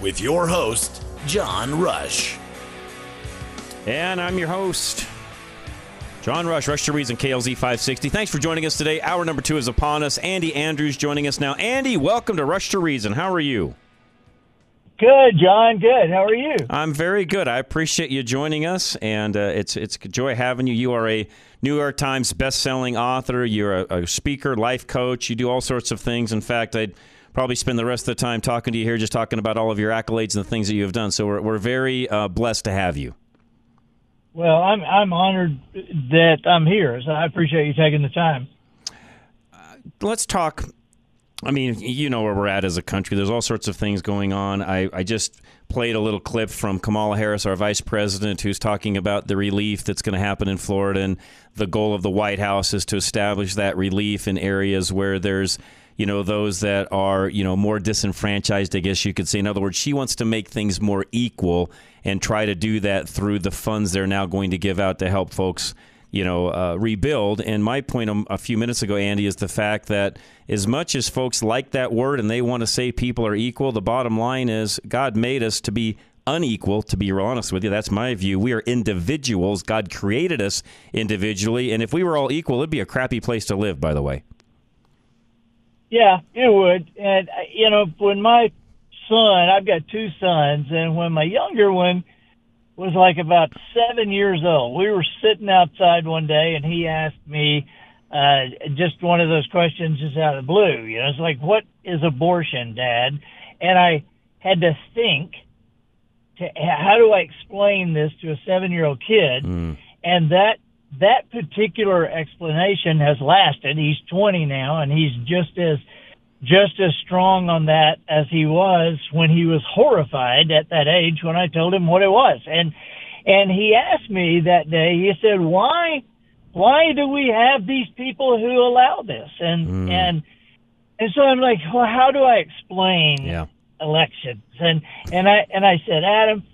With your host, John Rush. And I'm your host, John Rush, Rush to Reason, KLZ 560. Thanks for joining us today. Hour number two is upon us. Andy Andrews joining us now. Andy, welcome to Rush to Reason. How are you? Good, John. Good. How are you? I'm very good. I appreciate you joining us, and uh, it's it's a joy having you. You are a New York Times best-selling author. You're a, a speaker, life coach. You do all sorts of things. In fact, I'd probably spend the rest of the time talking to you here, just talking about all of your accolades and the things that you have done. So we're we're very uh, blessed to have you. Well, I'm I'm honored that I'm here. So I appreciate you taking the time. let's talk. I mean, you know where we're at as a country. There's all sorts of things going on. I, I just played a little clip from Kamala Harris, our vice president, who's talking about the relief that's going to happen in Florida. And the goal of the White House is to establish that relief in areas where there's, you know, those that are, you know, more disenfranchised, I guess you could say. In other words, she wants to make things more equal and try to do that through the funds they're now going to give out to help folks you know, uh, rebuild. And my point a, a few minutes ago, Andy, is the fact that as much as folks like that word and they want to say people are equal, the bottom line is God made us to be unequal, to be real honest with you. That's my view. We are individuals. God created us individually. And if we were all equal, it'd be a crappy place to live, by the way. Yeah, it would. And, uh, you know, when my son, I've got two sons, and when my younger one was like about seven years old, we were sitting outside one day, and he asked me uh, just one of those questions just out of the blue. You know, it's like, what is abortion, Dad? And I had to think, to, how do I explain this to a seven year old kid? Mm. And that that particular explanation has lasted. He's 20 now, and he's just as just as strong on that as he was when he was horrified at that age when I told him what it was. And and he asked me that day. He said, "Why, why do we have these people who allow this?" And Mm. and and so I'm like, "Well, how do I explain Yeah. elections?" And and I and I said, "Adam,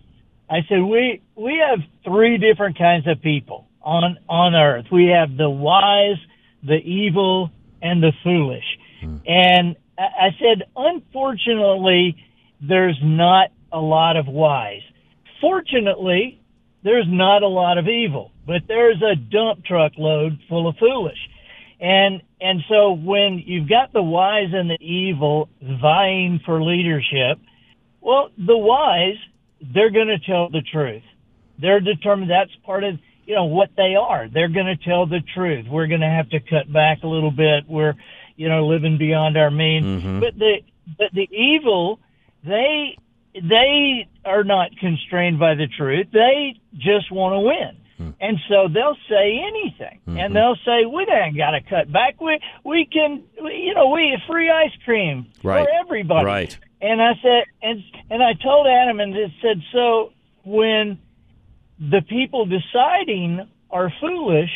I said we we have three different kinds of people on on earth. We have the wise, the evil, and the foolish." Hmm. And I I said, unfortunately, there's not a lot of wise. Fortunately, there's not a lot of evil, but there's a dump truck load full of foolish. And and so when you've got the wise and the evil vying for leadership, well, the wise, they're going to tell the truth. They're determined that's part of you know what they are. They're going to tell the truth. We're going to have to cut back a little bit. We're you know living beyond our means. Mhm. But the but the evil, they they are not constrained by the truth. They just want to win. And so they'll say anything, and they'll say, "We ain't got to cut back. We we can, we, you know, we free ice cream Right. for everybody." Right. And I said, and and I told Adam, and it said, so when the people deciding are foolish,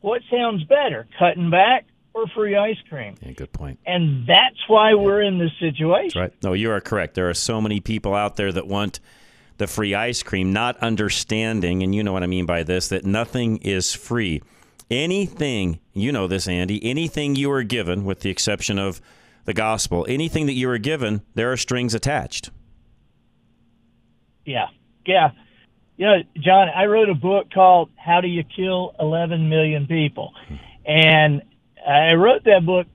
what sounds better, cutting back or free ice cream? Yeah, good point. And that's why we're in this situation. Right. No, you are correct. There are so many people out there that want the free ice cream, not understanding, and you know what I mean by this, that nothing is free. Anything, you know this, Andy, anything you are given, with the exception of the gospel, anything that you are given, there are strings attached. Yeah, yeah. Know, John, I wrote a book called "How Do You Kill 11 Million People," and I wrote that book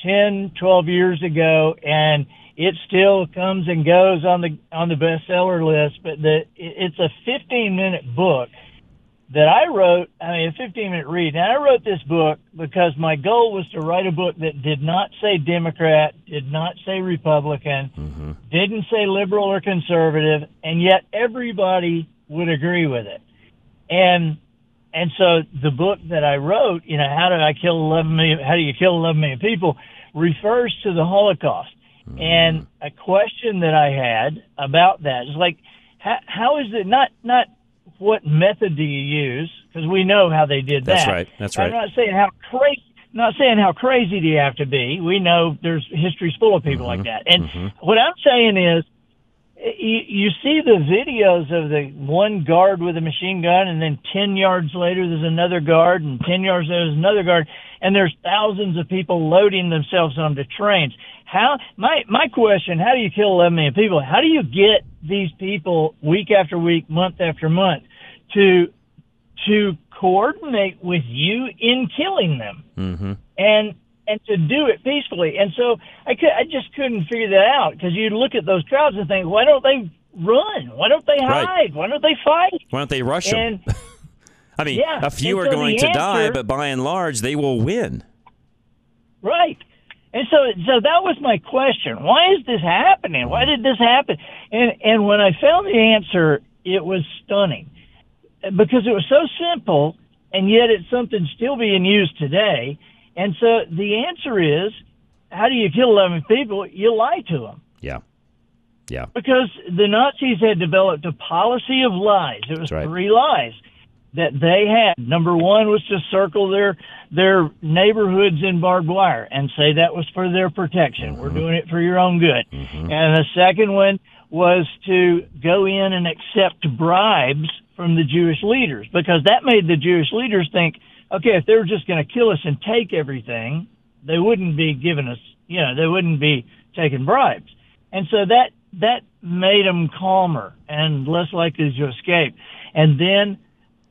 10, 12 years ago, and it still comes and goes on the on the bestseller list. But the it's a 15 minute book that I wrote. I mean, a 15 minute read. And I wrote this book because my goal was to write a book that did not say Democrat, did not say Republican, Mm-hmm. didn't say liberal or conservative, and yet everybody would agree with it. And and so the book that I wrote, you know, how did I kill 11 million? How do you kill 11 million people? Refers to the Holocaust. And a question that I had about that is like, how, how is it not not what method do you use? Because we know how they did that. That's right. That's right. I'm not saying how crazy. Not saying how crazy do you have to be. We know there's history's full of people like mm-hmm. that. And mm-hmm. what I'm saying is, you, you see the videos of the one guard with a machine gun, and then ten yards later there's another guard, and ten yards later there's another guard, and there's thousands of people loading themselves onto trains. How my my question? How do you kill 11 million people? How do you get these people week after week, month after month, to to coordinate with you in killing them? Mm-hmm. and and to do it peacefully. And so I could, I just couldn't figure that out because you look at those crowds and think, why don't they run? Why don't they hide? Right. Why don't they fight? Why don't they rush And them? I mean, Yeah, a few and are so going to die, but by and large, they will win. right. And so, so that was my question. Why is this happening? Why did this happen? And and when I found the answer, it was stunning because it was so simple, and yet it's something still being used today. And so the answer is, how do you kill 11 people? You lie to them. Yeah. Yeah. because the Nazis had developed a policy of lies. It was right. three lies that they had. Number one was to circle their their neighborhoods in barbed wire and say that was for their protection. Mm-hmm. We're doing it for your own good. And the second one was to go in and accept bribes from the Jewish leaders because that made the Jewish leaders think, okay, if they were just going to kill us and take everything, they wouldn't be giving us, you know, they wouldn't be taking bribes. And so that that made them calmer and less likely to escape. And then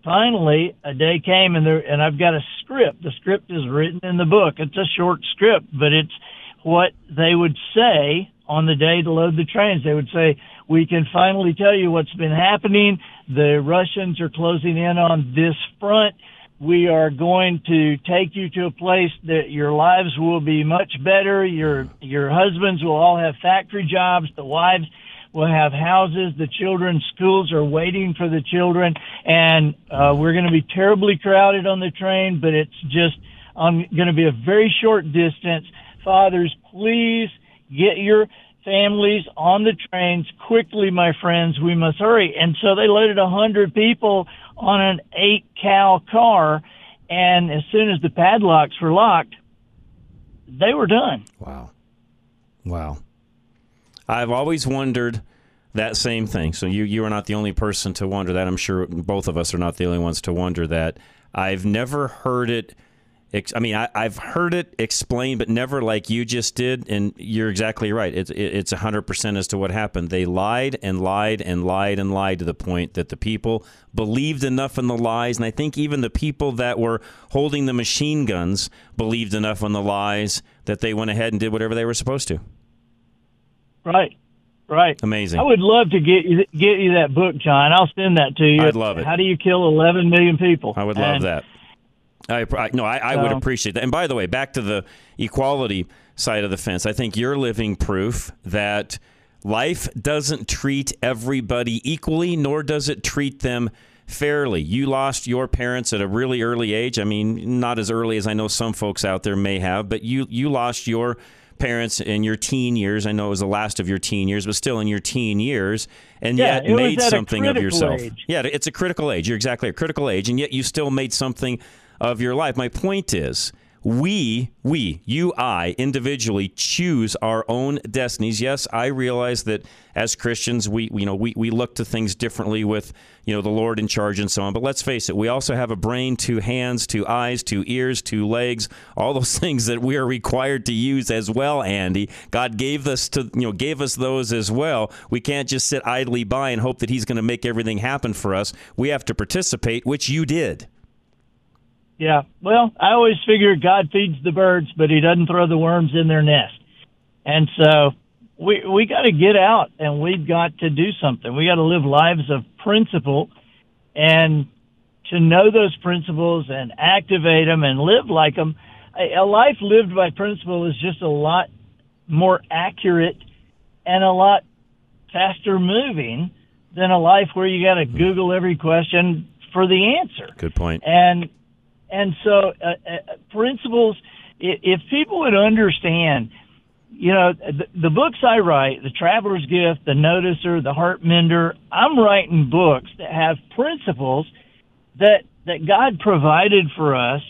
finally, a day came and there, and I've got a script. The script is written in the book. It's a short script, but it's what they would say on the day to load the trains. They would say, "We can finally tell you what's been happening. The Russians are closing in on this front." we are going to take you to a place that your lives will be much better. Your your husbands will all have factory jobs. The wives will have houses. The children's schools are waiting for the children, and uh, we're going to be terribly crowded on the train. But it's just um, going to be a very short distance. Fathers, please get your families on the trains quickly, my friends. We must hurry. And so they loaded a hundred people on an eight cow car. And as soon as the padlocks were locked, they were done. Wow. Wow. I've always wondered that same thing. So you you are not the only person to wonder that. I'm sure both of us are not the only ones to wonder that. I've never heard it. I mean, I, I've heard it explained, but never like you just did. And you're exactly right. It's it, it's 100% as to what happened. They lied and lied and lied and lied to the point that the people believed enough in the lies. And I think even the people that were holding the machine guns believed enough in the lies that they went ahead and did whatever they were supposed to. Right. Right. Amazing. I would love to get you get you that book, John. I'll send that to you. I'd love it. How do you kill 11 million people? I would love And- that. I, I no, I, I would appreciate that. And by the way, back to the equality side of the fence, I think you're living proof that life doesn't treat everybody equally, nor does it treat them fairly. You lost your parents at a really early age. I mean, not as early as I know some folks out there may have, but you you lost your parents in your teen years. I know it was the last of your teen years, but still in your teen years, and Yeah, yet made something of yourself. age. Yeah, it's a critical age. You're exactly a critical age, and yet you still made something of your life. My point is, we, we, you, I, individually choose our own destinies. Yes, I realize that as Christians, we, you know, we, we look to things differently with, you know, the Lord in charge and so on. But let's face it, we also have a brain, two hands, two eyes, two ears, two legs, all those things that we are required to use as well, Andy. God gave us to, you know, gave us those as well. We can't just sit idly by and hope that He's going to make everything happen for us. We have to participate, which you did. Yeah. Well, I always figure God feeds the birds, but He doesn't throw the worms in their nest. And so we we got to get out and we've got to do something. We got to live lives of principle, and to know those principles and activate them and live like them. A, a life lived by principle is just a lot more accurate and a lot faster moving than a life where you got to hmm. Google every question for the answer. Good point. And and so uh, uh, principles. If people would understand, you know, the, the books I write, the Traveler's Gift, the Noticer, the Heart Mender, I'm writing books that have principles that that God provided for us,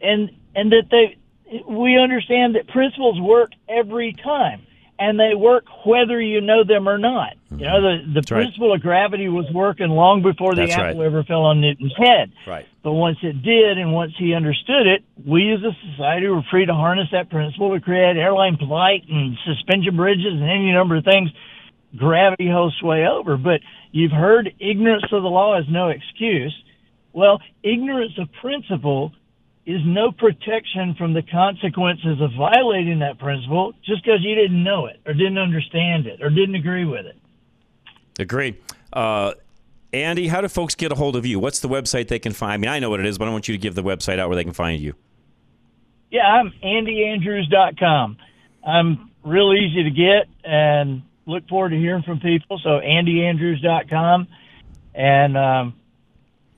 and and that they we understand that principles work every time and they work whether you know them or not. Mm-hmm. You know, the, the That's principle right. of gravity was working long before the That's apple right. ever fell on Newton's head. Right. But once it did, and once he understood it, we as a society were free to harness that principle to create airline flight and suspension bridges and any number of things gravity holds sway over. But you've heard ignorance of the law is no excuse. Well, ignorance of principle is no protection from the consequences of violating that principle just because you didn't know it or didn't understand it or didn't agree with it. Agreed. Uh, Andy, how do folks get a hold of you? What's the website they can find? I mean, I know what it is, but I want you to give the website out where they can find you. Yeah, I'm andyandrews.com. I'm real easy to get and look forward to hearing from people. So andyandrews.com. And um,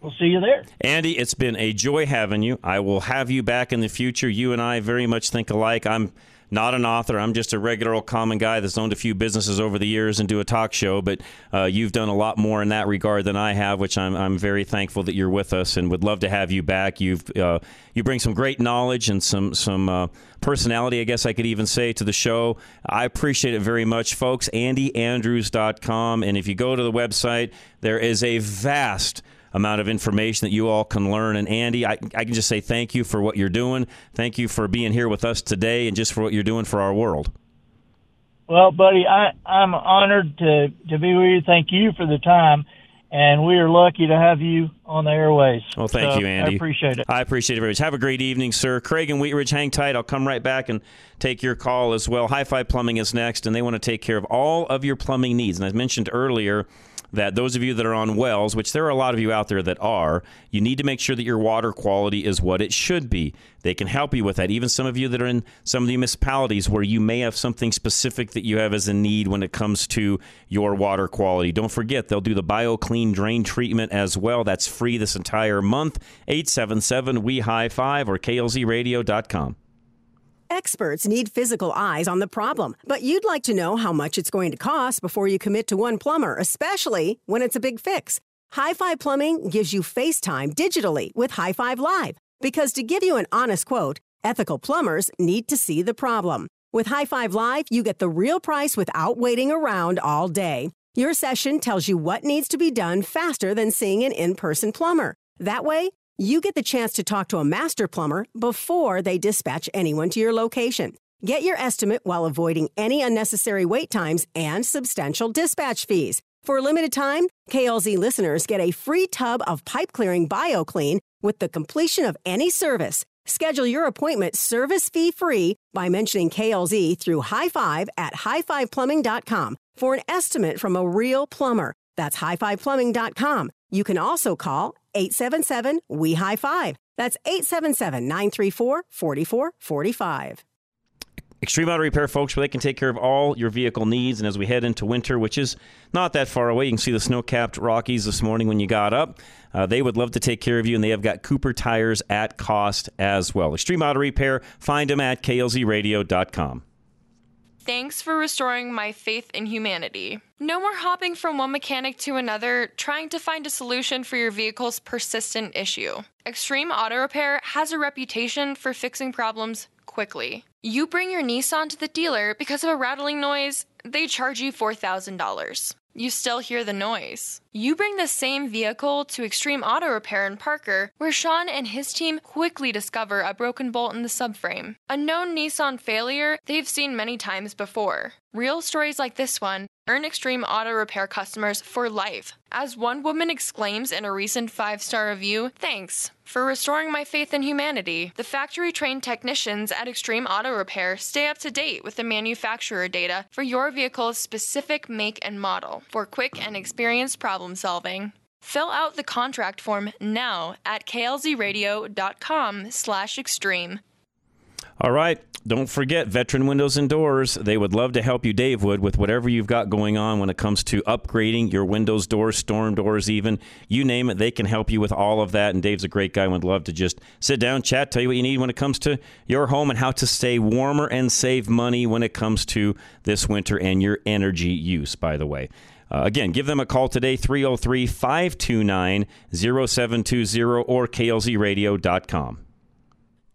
we'll see you there. Andy, it's been a joy having you. I will have you back in the future. You and I very much think alike. I'm not an author. I'm just a regular old common guy that's owned a few businesses over the years and do a talk show. But uh, you've done a lot more in that regard than I have, which I'm, I'm very thankful that you're with us and would love to have you back. You've uh, you bring some great knowledge and some some uh, personality, I guess I could even say, to the show. I appreciate it very much, folks. AndyAndrews.com, and if you go to the website, there is a vast amount of information that you all can learn. And Andy, I, I can just say thank you for what you're doing. Thank you for being here with us today and just for what you're doing for our world. Well, buddy, I, I'm honored to, to be with you. Thank you for the time. And we are lucky to have you on the airways. Well, thank so you, Andy. I appreciate it. I appreciate it very much. Have a great evening, sir. Craig and Wheat Ridge, hang tight. I'll come right back and take your call as well. High Five Plumbing is next, and they want to take care of all of your plumbing needs. And as mentioned earlier, that those of you that are on wells, which there are a lot of you out there that are, you need to make sure that your water quality is what it should be. They can help you with that. Even some of you that are in some of the municipalities where you may have something specific that you have as a need when it comes to your water quality. Don't forget, they'll do the BioClean drain treatment as well. That's free this entire month. 877 We High Five or KLZRadio.com. Experts need physical eyes on the problem, but you'd like to know how much it's going to cost before you commit to one plumber, especially when it's a big fix. High Five Plumbing gives you FaceTime digitally with High Five Live because to give you an honest quote, ethical plumbers need to see the problem. With High Five Live, you get the real price without waiting around all day. Your session tells you what needs to be done faster than seeing an in person plumber. That way, you get the chance to talk to a master plumber before they dispatch anyone to your location. Get your estimate while avoiding any unnecessary wait times and substantial dispatch fees. For a limited time, KLZ listeners get a free tub of pipe clearing BioClean with the completion of any service. Schedule your appointment service fee free by mentioning KLZ through High Five at highfiveplumbing.com for an estimate from a real plumber. That's highfiveplumbing.com. You can also call 877 We High Five. That's 877 934 4445. Extreme Auto Repair, folks, where they can take care of all your vehicle needs. And as we head into winter, which is not that far away, you can see the snow capped Rockies this morning when you got up. Uh, they would love to take care of you, and they have got Cooper tires at cost as well. Extreme Auto Repair, find them at klzradio.com. Thanks for restoring my faith in humanity. No more hopping from one mechanic to another, trying to find a solution for your vehicle's persistent issue. Extreme Auto Repair has a reputation for fixing problems quickly. You bring your Nissan to the dealer because of a rattling noise, they charge you $4,000. You still hear the noise. You bring the same vehicle to Extreme Auto Repair in Parker, where Sean and his team quickly discover a broken bolt in the subframe. A known Nissan failure they've seen many times before. Real stories like this one earn Extreme Auto Repair customers for life. As one woman exclaims in a recent five star review, thanks for restoring my faith in humanity. The factory trained technicians at Extreme Auto Repair stay up to date with the manufacturer data for your vehicle's specific make and model for quick and experienced problem solving. Fill out the contract form now at klzradio.com slash extreme. All right. Don't forget Veteran Windows and Doors. They would love to help you, Dave would, with whatever you've got going on when it comes to upgrading your windows, doors, storm doors, even. You name it, they can help you with all of that. And Dave's a great guy. Would love to just sit down, chat, tell you what you need when it comes to your home and how to stay warmer and save money when it comes to this winter and your energy use, by the way. Uh, again, give them a call today, 303 529 0720 or klzradio.com.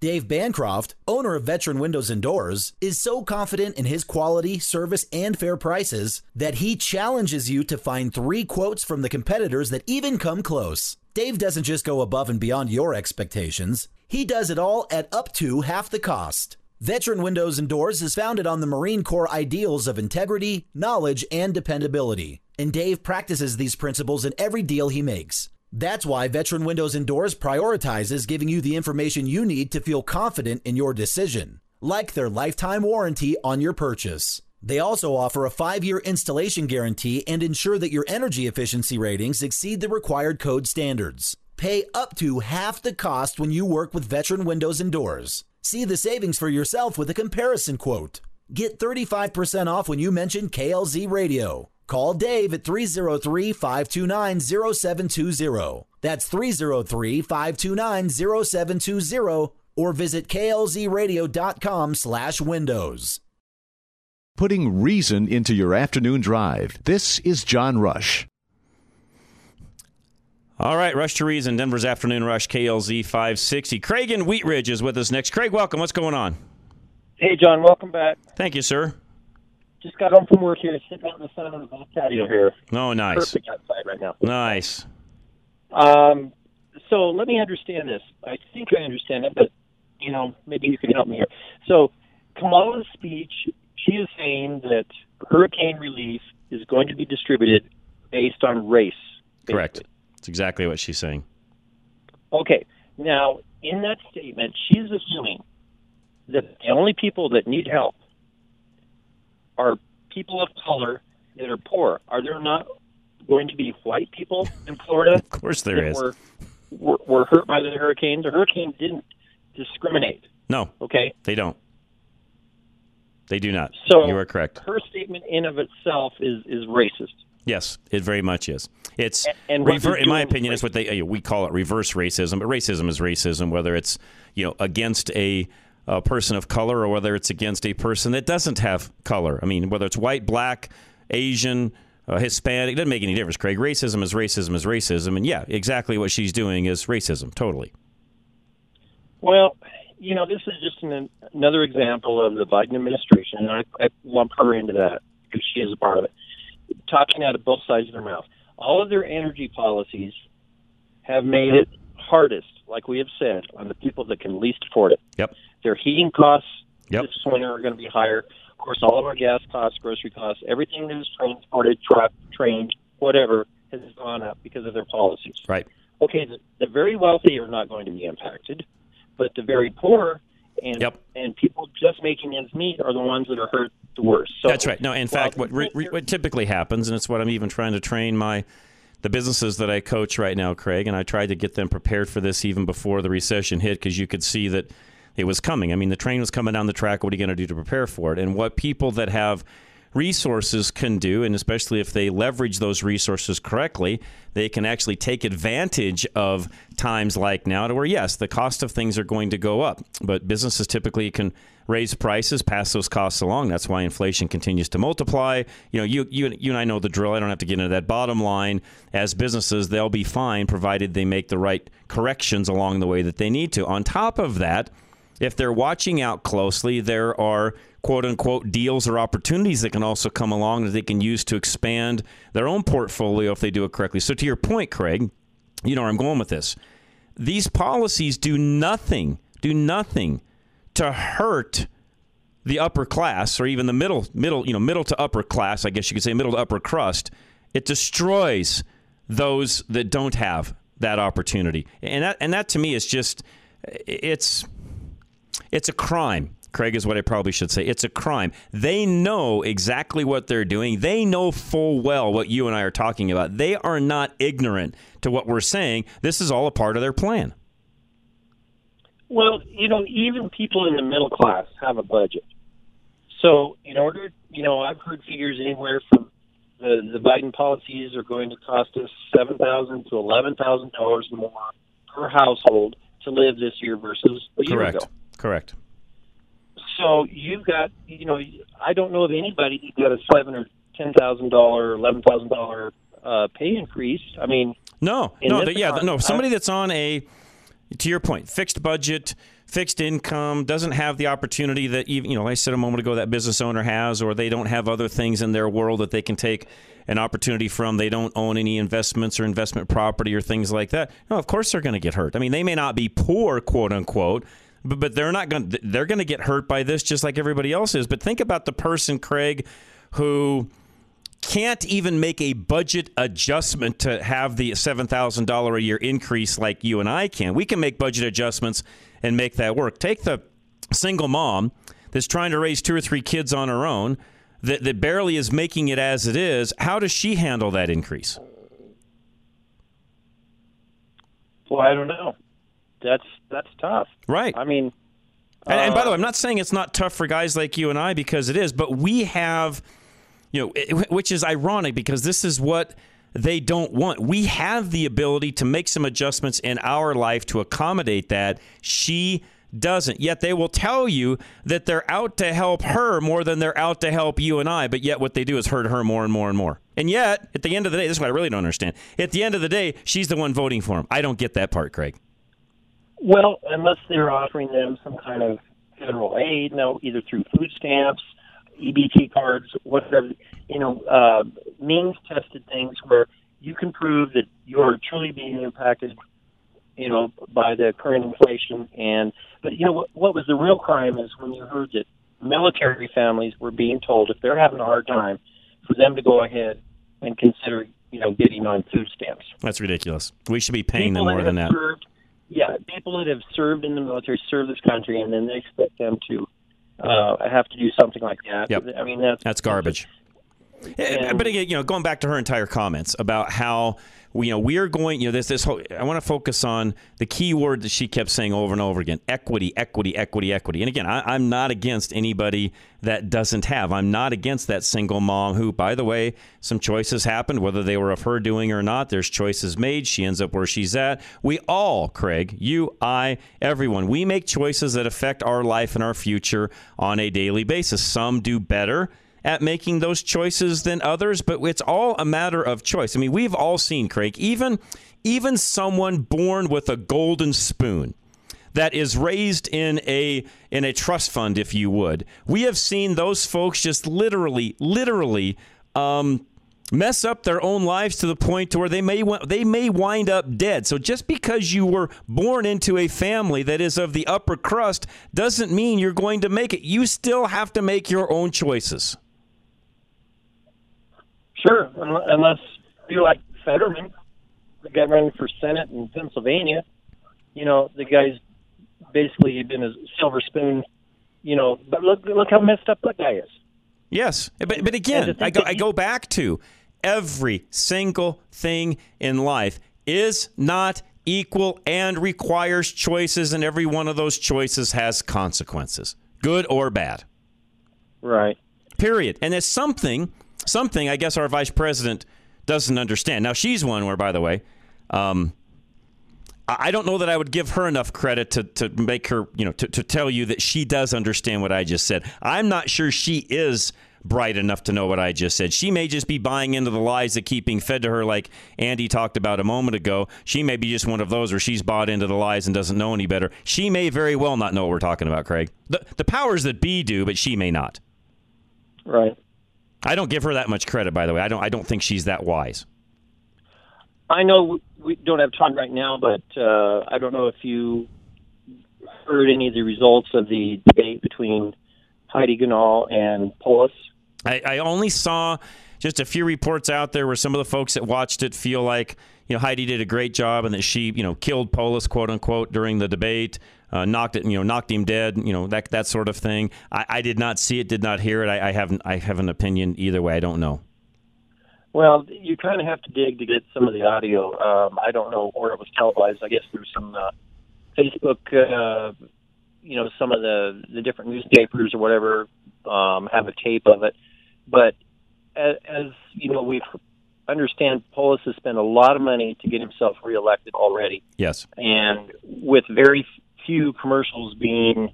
Dave Bancroft, owner of Veteran Windows and Doors, is so confident in his quality, service, and fair prices that he challenges you to find three quotes from the competitors that even come close. Dave doesn't just go above and beyond your expectations, he does it all at up to half the cost. Veteran Windows and Doors is founded on the Marine Corps ideals of integrity, knowledge, and dependability. And Dave practices these principles in every deal he makes. That's why Veteran Windows and Doors prioritizes giving you the information you need to feel confident in your decision, like their lifetime warranty on your purchase. They also offer a five year installation guarantee and ensure that your energy efficiency ratings exceed the required code standards. Pay up to half the cost when you work with Veteran Windows and Doors. See the savings for yourself with a comparison quote. Get 35% off when you mention KLZ Radio. Call Dave at 303 529 0720. That's 303 529 0720 or visit klzradio.com slash windows. Putting reason into your afternoon drive. This is John Rush. All right, Rush to Reason, Denver's Afternoon Rush, KLZ 560. Craig in Wheat Ridge is with us next. Craig, welcome. What's going on? Hey, John, welcome back. Thank you, sir. Just got home from work here, sitting out in the sun on the back patio here. Oh, nice. Perfect outside right now. Nice. Um, so let me understand this. I think I understand it, but you know, maybe you can help me here. So Kamala's speech, she is saying that hurricane relief is going to be distributed based on race. Correct. That's exactly what she's saying. Okay. Now, in that statement, she's assuming that the only people that need help are people of color that are poor. Are there not going to be white people in Florida? of course there that is. Were, were, were hurt by the hurricane. The hurricane didn't discriminate. No. Okay. They don't. They do not. So you are correct. Her statement in of itself is is racist. Yes, it very much is. It's and what rever- in my opinion, it's what they we call it reverse racism. But racism is racism, whether it's you know against a, a person of color or whether it's against a person that doesn't have color. I mean, whether it's white, black, Asian, uh, Hispanic, it doesn't make any difference. Craig, racism is racism is racism, and yeah, exactly what she's doing is racism. Totally. Well, you know, this is just an, another example of the Biden administration, and I, I lump her into that because she is a part of it. Talking out of both sides of their mouth. All of their energy policies have made it hardest, like we have said, on the people that can least afford it. Yep. Their heating costs Yep. this winter are going to be higher. Of course, all of our gas costs, grocery costs, everything that is transported, truck, train, whatever, has gone up because of their policies. Right. Okay, the, the very wealthy are not going to be impacted, but the very poor and and people just making ends meet are the ones that are hurt the worst. So That's right. No, in fact, what, re- re- what typically happens, and it's what I'm even trying to train my the businesses that I coach right now, Craig, and I tried to get them prepared for this even before the recession hit because you could see that it was coming. I mean, the train was coming down the track. What are you going to do to prepare for it? And what people that have resources can do, and especially if they leverage those resources correctly, they can actually take advantage of times like now to where, yes, the cost of things are going to go up, but businesses typically can raise prices, pass those costs along. That's why inflation continues to multiply. You know, you, you, you and I know the drill. I don't have to get into that. Bottom line, as businesses, they'll be fine provided they make the right corrections along the way that they need to. On top of that, if they're watching out closely, there are quote unquote deals or opportunities that can also come along that they can use to expand their own portfolio if they do it correctly. So, to your point, Craig, you know where I'm going with this. These policies do nothing, do nothing to hurt the upper class or even the middle middle you know middle to upper class, I guess you could say middle to upper crust. It destroys those that don't have that opportunity, and that and that to me is just it's it's a crime. Craig is what I probably should say. It's a crime. They know exactly what they're doing. They know full well what you and I are talking about. They are not ignorant to what we're saying. This is all a part of their plan. Well, you know, even people in the middle class have a budget. So, in order, you know, I've heard figures anywhere from the the Biden policies are going to cost us seven thousand to eleven thousand dollars more per household to live this year versus a year Correct. ago. Correct. So you've got, you know, I don't know of anybody who got a seven or ten thousand dollar, eleven thousand dollar uh, pay increase. I mean, No, no, this th- yeah, no. Somebody that's on a, to your point, fixed budget, fixed income, doesn't have the opportunity that even you know, I said a moment ago, that business owner has, or they don't have other things in their world that they can take an opportunity from. They don't own any investments or investment property or things like that. No, of course they're going to get hurt. I mean, they may not be poor, quote unquote. But, but they're not going. They're going to get hurt by this, just like everybody else is. But think about the person, Craig, who can't even make a budget adjustment to have the $7,000 a year increase like you and I can. We can make budget adjustments and make that work. Take the single mom that's trying to raise two or three kids on her own that, that barely is making it as it is. How does she handle that increase? well, I don't know. That's that's tough. Right. I mean, And, and by the uh, way, I'm not saying it's not tough for guys like you and I because it is, but we have, you know, it- which is ironic because this is what they don't want. We have the ability to make some adjustments in our life to accommodate that. She doesn't. Yet they will tell you that they're out to help her more than they're out to help you and I, but yet what they do is hurt her more and more and more. And yet, at the end of the day, this is what I really don't understand. At the end of the day, she's the one voting for him. I don't get that part, Craig. Well, unless they're offering them some kind of federal aid, you know, either through food stamps, EBT cards, whatever, you know, uh, means tested things where you can prove that you're truly being impacted, you know, by the current inflation. And, but, you know, what, what was the real crime is when you heard that military families were being told if they're having a hard time, for them to go ahead and consider, you know, getting on food stamps. That's ridiculous. We should be paying them more than that. Served, yeah, people that have served in the military, serve this country, and then they expect them to uh, have to do something like that. Yep. I mean, that's That's garbage. Yeah, but again, you know, going back to her entire comments about how you know we are going, you know, this this whole. I want to focus on the key word that she kept saying over and over again: equity, equity, equity, equity. And again, I, I'm not against anybody that doesn't have. I'm not against that single mom who, by the way, some choices happened, whether they were of her doing or not. There's choices made. She ends up where she's at. We all, Craig, you, I, everyone, we make choices that affect our life and our future on a daily basis. Some do better at making those choices than others, but it's all a matter of choice. I mean, we've all seen, Craig, even even someone born with a golden spoon that is raised in a in a trust fund, if you would. We have seen those folks just literally, literally um, mess up their own lives to the point to where they may they may wind up dead. So just because you were born into a family that is of the upper crust doesn't mean you're going to make it. You still have to make your own choices. Sure, unless you're like Fetterman, the guy running for Senate in Pennsylvania. You know, the guy's basically been a silver spoon. You know, but look look how messed up that guy is. Yes, but but again, I go I go back to every single thing in life is not equal and requires choices, and every one of those choices has consequences, good or bad. Right. Period. And it's something something I guess our vice president doesn't understand. Now she's one where, by the way, um, I don't know that I would give her enough credit to, to make her, you know, to, to tell you that she does understand what I just said. I'm not sure she is bright enough to know what I just said. She may just be buying into the lies that keep being fed to her, like Andy talked about a moment ago. She may be just one of those where she's bought into the lies and doesn't know any better. She may very well not know what we're talking about, Craig. The, the powers that be do, but she may not. Right. I don't give her that much credit, by the way. I don't. I don't think she's that wise. I know we don't have time right now, but uh, I don't know if you heard any of the results of the debate between Heidi Ganahl and Polis? I, I only saw just a few reports out there where some of the folks that watched it feel like you know Heidi did a great job and that she you know killed Polis quote unquote during the debate, uh, knocked it you know knocked him dead, you know that that sort of thing. I, I did not see it, did not hear it. I, I haven't I have an opinion either way. I don't know. Well, you kind of have to dig to get some of the audio. Um, I don't know where it was televised. I guess through some uh, Facebook, uh, you know, some of the the different newspapers or whatever um, have a tape of it. But as, as you know, we understand Polis has spent a lot of money to get himself reelected already, Yes. and with very few commercials being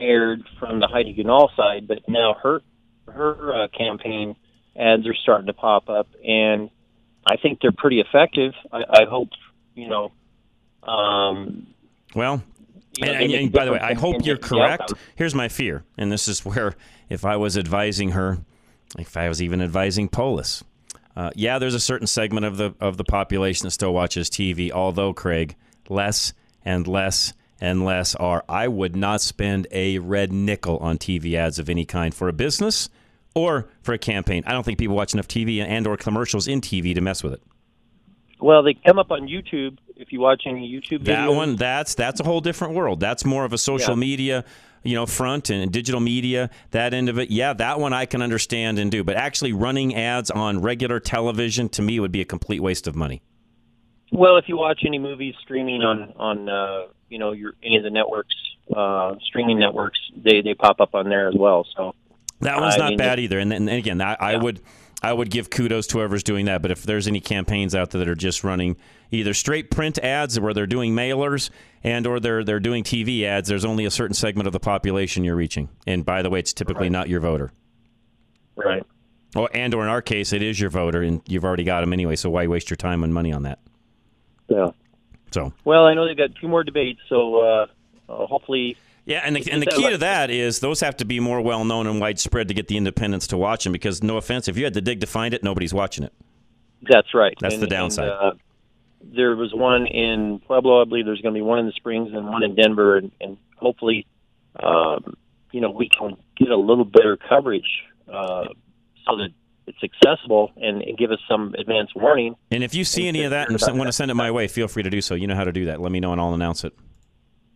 aired from the Heidi Ganahl side, but now her her uh, campaign ads are starting to pop up, and I think they're pretty effective. I, I hope you know. Um, Well, you know, and, and- and by the way, I hope you're correct. Here's my fear, and this is where, if I was advising her, if I was even advising Polis, uh, yeah, there's a certain segment of the of the population that still watches TV. Although Craig, less and less and less are. I would not spend a red nickel on TV ads of any kind for a business or for a campaign. I don't think people watch enough TV and or commercials in TV to mess with it. Well, they come up on YouTube. If you watch any YouTube That videos, one, that's that's a whole different world. That's more of a social Yeah. media, you know, front and digital media. That end of it, yeah, that one I can understand and do. But actually, running ads on regular television to me would be a complete waste of money. Well, if you watch any movies streaming on on uh, you know your any of the networks, uh, streaming networks, they they pop up on there as well. So That one's I not mean, bad either. And, and again, I, I would I would give kudos to whoever's doing that. But if there's any campaigns out there that are just running either straight print ads where they're doing mailers and or they're they're doing TV ads, there's only a certain segment of the population you're reaching. And by the way, it's typically not your voter. Right. Or and or in our case, it is your voter, and you've already got them anyway. So why waste your time and money on that? Yeah. So Well, I know they've got two more debates, so uh, uh, hopefully. Yeah, and the, and the key to that is those have to be more well known and widespread to get the independents to watch them. Because no offense, if you had to dig to find it, nobody's watching it. That's right. That's And- the downside. And, uh, there was one in Pueblo, I believe. There's going to be one in the Springs and one in Denver, and, and hopefully, um, you know, we can get a little better coverage uh, so that it's accessible and, and give us some advance warning. And if you see any of that and want to send it my way, feel free to do so. You know how to do that. Let me know and I'll announce it.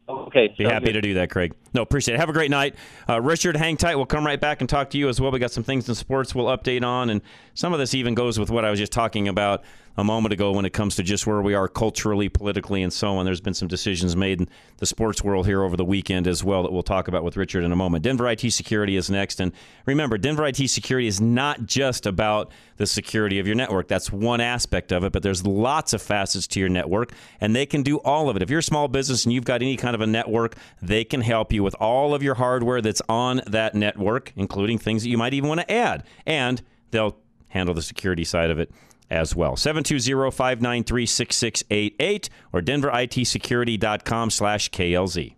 Okay. Be happy good. to do that, Craig. No, appreciate it. Have a great night. Uh, Richard, hang tight. We'll come right back and talk to you as well. We got some things in sports we'll update on. And some of this even goes with what I was just talking about a moment ago when it comes to just where we are culturally, politically, and so on. There's been some decisions made in the sports world here over the weekend as well that we'll talk about with Richard in a moment. Denver IT Security is next. And remember, Denver IT Security is not just about the security of your network. That's one aspect of it, but there's lots of facets to your network, and they can do all of it. If you're a small business and you've got any kind of a network, they can help you with all of your hardware that's on that network, including things that you might even want to add. And they'll handle the security side of it as well. 720-593-6688 or denveritsecurity.com slash KLZ.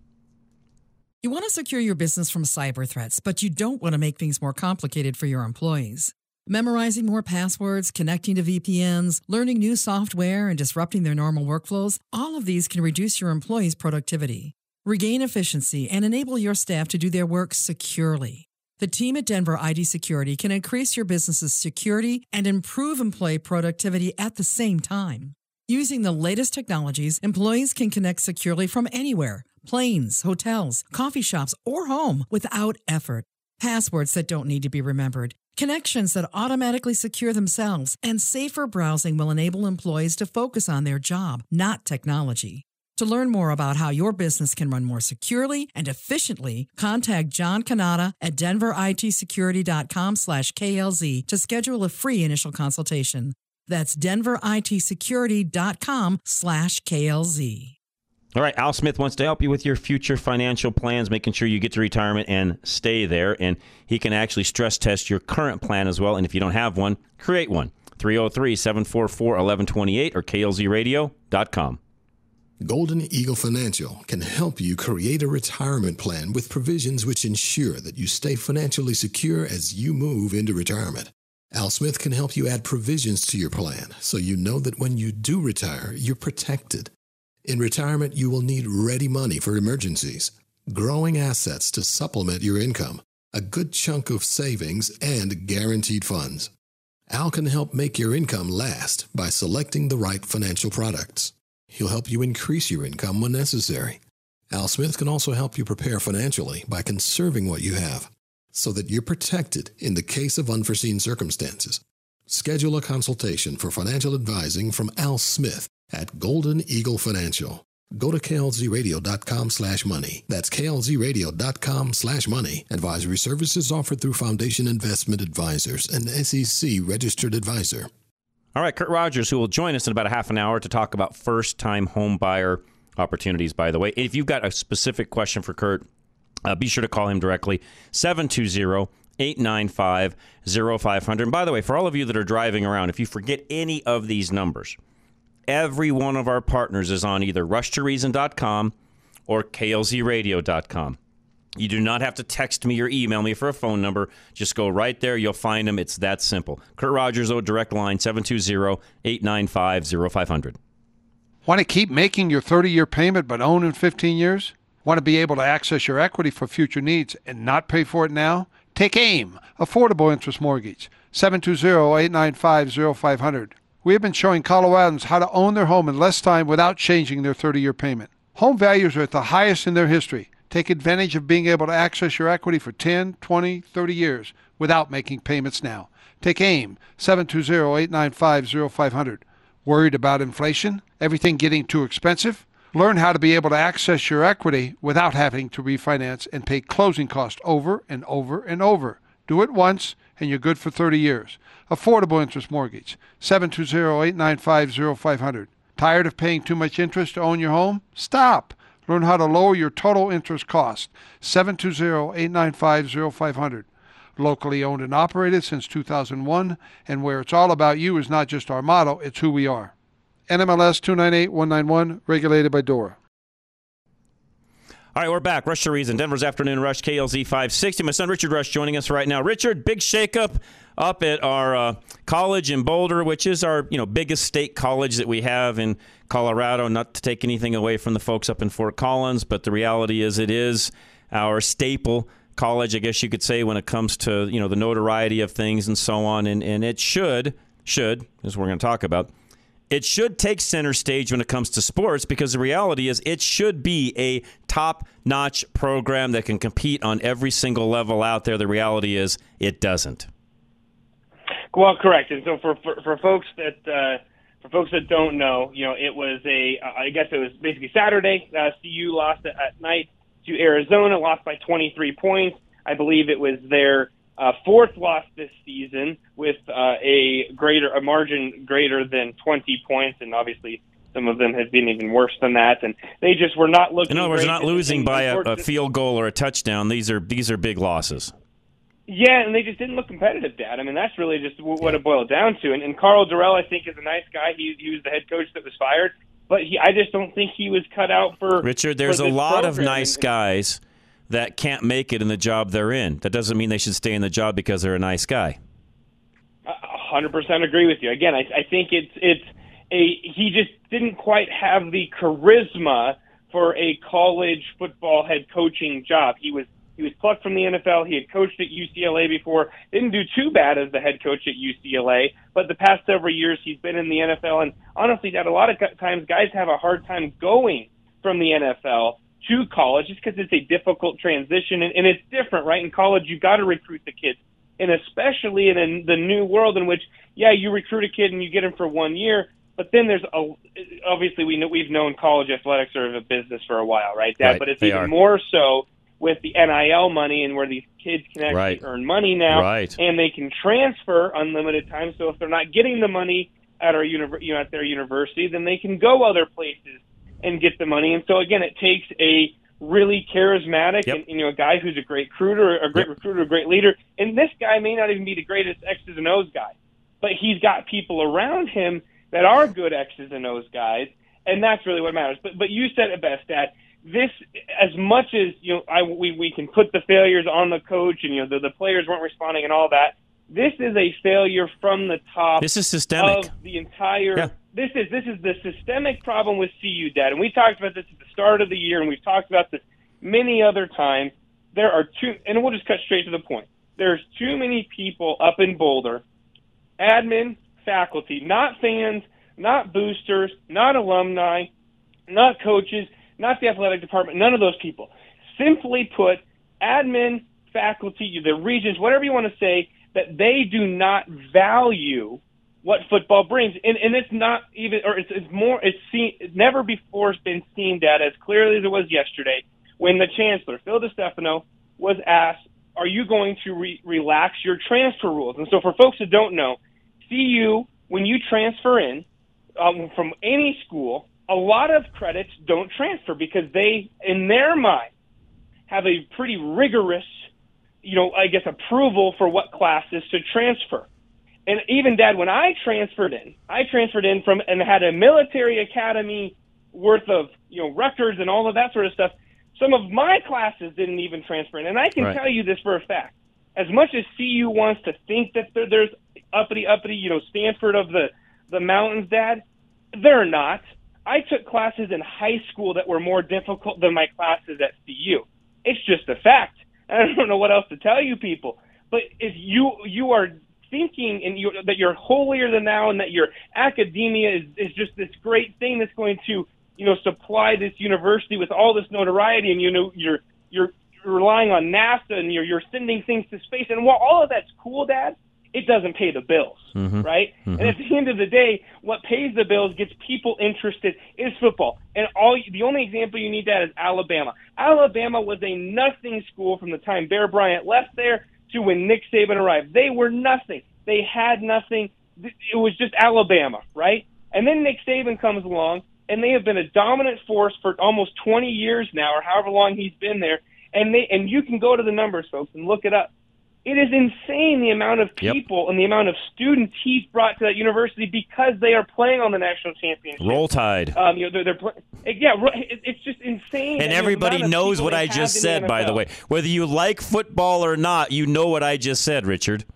You want to secure your business from cyber threats, but you don't want to make things more complicated for your employees. Memorizing more passwords, connecting to VPNs, learning new software, and disrupting their normal workflows, all of these can reduce your employees' productivity. Regain efficiency and enable your staff to do their work securely. The team at Denver IT Security can increase your business's security and improve employee productivity at the same time. Using the latest technologies, employees can connect securely from anywhere planes, hotels, coffee shops, or home without effort. Passwords that don't need to be remembered, connections that automatically secure themselves, and safer browsing will enable employees to focus on their job, not technology. To learn more about how your business can run more securely and efficiently, contact John Canada at denveritsecurity.com slash KLZ to schedule a free initial consultation. That's denveritsecurity.com slash KLZ. All right, Al Smith wants to help you with your future financial plans, making sure you get to retirement and stay there. And he can actually stress test your current plan as well. And if you don't have one, create one. 303 744 1128 or klzradio.com. Golden Eagle Financial can help you create a retirement plan with provisions which ensure that you stay financially secure as you move into retirement. Al Smith can help you add provisions to your plan so you know that when you do retire, you're protected. In retirement, you will need ready money for emergencies, growing assets to supplement your income, a good chunk of savings, and guaranteed funds. Al can help make your income last by selecting the right financial products. He'll help you increase your income when necessary. Al Smith can also help you prepare financially by conserving what you have so that you're protected in the case of unforeseen circumstances. Schedule a consultation for financial advising from Al Smith at Golden Eagle Financial. Go to klzradio.com slash money. That's klzradio.com slash money. Advisory services offered through Foundation Investment Advisors, an SEC registered advisor. All right, Kurt Rogers, who will join us in about a half an hour to talk about first time home buyer opportunities, by the way. If you've got a specific question for Kurt, uh, be sure to call him directly 720 895 0500. And by the way, for all of you that are driving around, if you forget any of these numbers, every one of our partners is on either rushtoreason.com or klzradio.com. You do not have to text me or email me for a phone number. Just go right there. You'll find them. It's that simple. Kurt Rogers, O direct line 720 895 0500. Want to keep making your 30 year payment but own in 15 years? Want to be able to access your equity for future needs and not pay for it now? Take AIM, Affordable Interest Mortgage, 720 895 0500. We have been showing Coloradans how to own their home in less time without changing their 30 year payment. Home values are at the highest in their history. Take advantage of being able to access your equity for 10, 20, 30 years without making payments now. Take AIM, 720 895 0500. Worried about inflation? Everything getting too expensive? Learn how to be able to access your equity without having to refinance and pay closing costs over and over and over. Do it once and you're good for 30 years. Affordable interest mortgage, 720-895-0500. Tired of paying too much interest to own your home? Stop. Learn how to lower your total interest cost. 720-895-0500. Locally owned and operated since 2001, and where it's all about you is not just our motto, it's who we are. NMLS 298191, regulated by DORA. All right, we're back. Rush to Reason, Denver's Afternoon Rush, KLZ 560. My son Richard Rush joining us right now. Richard, big shakeup up at our uh, college in Boulder, which is our you know biggest state college that we have in Colorado. Not to take anything away from the folks up in Fort Collins, but the reality is it is our staple college, I guess you could say, when it comes to you know the notoriety of things and so on. And and it should should, as we're going to talk about, it should take center stage when it comes to sports because the reality is it should be a top notch program that can compete on every single level out there. The reality is it doesn't. Well, correct. And so for for, for folks that uh, for folks that don't know, you know, it was a I guess it was basically Saturday. Uh, CU lost at night to Arizona, lost by 23 points. I believe it was their uh, fourth loss this season with uh, a greater a margin greater than 20 points, and obviously some of them have been even worse than that. And they just were not looking. In other words, not losing by a, a field goal or a touchdown. These are these are big losses. Yeah, and they just didn't look competitive, Dad. I mean, that's really just w- what it boiled down to. And, and Karl Dorrell, I think, is a nice guy. He, he was the head coach that was fired, but he, I just don't think he was cut out for. Richard, there's for a lot of nice guys that can't make it in the job they're in. That doesn't mean they should stay in the job because they're a nice guy. hundred percent agree with you. Again, I, I think it's it's a he just didn't quite have the charisma for a college football head coaching job. He was he was plucked from the NFL. He had coached at UCLA before. Didn't do too bad as the head coach at UCLA, but the past several years he's been in the NFL. And honestly, that a lot of times guys have a hard time going from the NFL to college just because it's a difficult transition and, and it's different, right? In college, you've got to recruit the kids and especially in a, the new world in which, yeah, you recruit a kid and you get him for one year, but then there's a obviously we know we've known college athletics are a business for a while, right, Dad? Right, but it's even are. more so with the NIL money and where these kids can actually Right. earn money now, Right. and they can transfer unlimited time. So if they're not getting the money at our univer- you know at their university, then they can go other places and get the money. And so again, it takes a really charismatic and you know a guy who's a great recruiter, a great recruiter, a great leader. And this guy may not even be the greatest X's and O's guy, but he's got people around him that are good X's and O's guys, and that's really what matters. But but you said it best, Dad. This, as much as you know, I we we can put the failures on the coach, and you know the the players weren't responding and all that. This is a failure from the top. This is systemic. Of the entire. Yeah. This is this is the systemic problem with CU, Dad, and we talked about this at the start of the year, and we've talked about this many other times. there are too, and we'll just cut straight to the point. There's too many people up in Boulder, admin, faculty, not fans, not boosters, not alumni, not coaches, not the athletic department, none of those people. Simply put, admin, faculty, the regents, whatever you want to say, that they do not value what football brings, and and it's not even, or it's, it's more, it's seen, it's never before been seen that as clearly as it was yesterday when the chancellor Phil DiStefano was asked, "Are you going to re- relax your transfer rules?" And so, for folks that don't know, CU when you transfer in um, from any school, a lot of credits don't transfer because they, in their mind, have a pretty rigorous, you know, I guess approval for what classes to transfer. And even dad, when I transferred in, I transferred in from and had a military academy worth of, you know, records and all of that sort of stuff. Some of my classes didn't even transfer in. And I can Right. tell you this for a fact. As much as CU wants to think that there, there's uppity, uppity, you know, Stanford of the, the mountains, dad, they're not. I took classes in high school that were more difficult than my classes at CU. It's just a fact. I don't know what else to tell you people. But if you you are thinking and you that you're holier than thou and that your academia is, is just this great thing that's going to you know supply this university with all this notoriety and you know you're you're relying on NASA and you're you're sending things to space and while all of that's cool, Dad, it doesn't pay the bills Mhm. right? Mhm. And at the end of the day, what pays the bills, gets people interested, is football. And all the only example you need that is Alabama. Alabama was a nothing school from the time Bear Bryant left there to when Nick Saban arrived. They were nothing. They had nothing. It was just Alabama, right? And then Nick Saban comes along, and they have been a dominant force for almost 20 years now, or however long he's been there. And they and you can go to the numbers, folks, and look it up. It is insane the amount of Yep. people and the amount of students he's brought to that university because they are playing on the national championship. Roll Tide. Um, you know, they're, they're play- yeah, it's just insane. And everybody knows what I just said, by the way. Whether you like football or not, you know what I just said, Richard.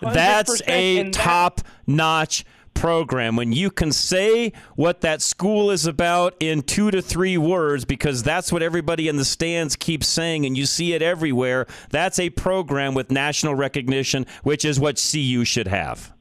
That's a top notch program. When you can say what that school is about in two to three words, because that's what everybody in the stands keeps saying, and you see it everywhere, that's a program with national recognition, which is what CU should have.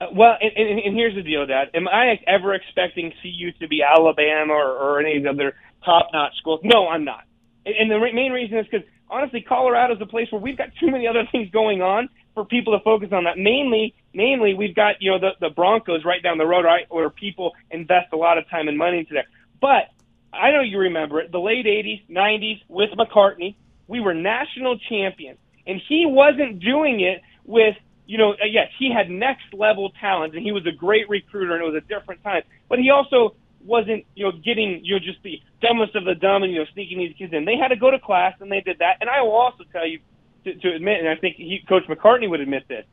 Uh, well, and, and, and here's the deal, Dad. Am I ever expecting CU to be Alabama or, or any of the other top-notch schools? No, I'm not. And, and the re- main reason is because honestly, Colorado is a place where we've got too many other things going on for people to focus on that. Mainly, mainly we've got you know the the Broncos right down the road, right, where people invest a lot of time and money into there. But I know you remember it, the late '80s, '90s with McCartney, we were national champions, and he wasn't doing it with you know, uh, yes, he had next level talent and he was a great recruiter and it was a different time. But he also wasn't, you know, getting, you know, just the dumbest of the dumb and, you know, sneaking these kids in. They had to go to class and they did that. And I will also tell you to, to admit, and I think he, Coach McCartney would admit this.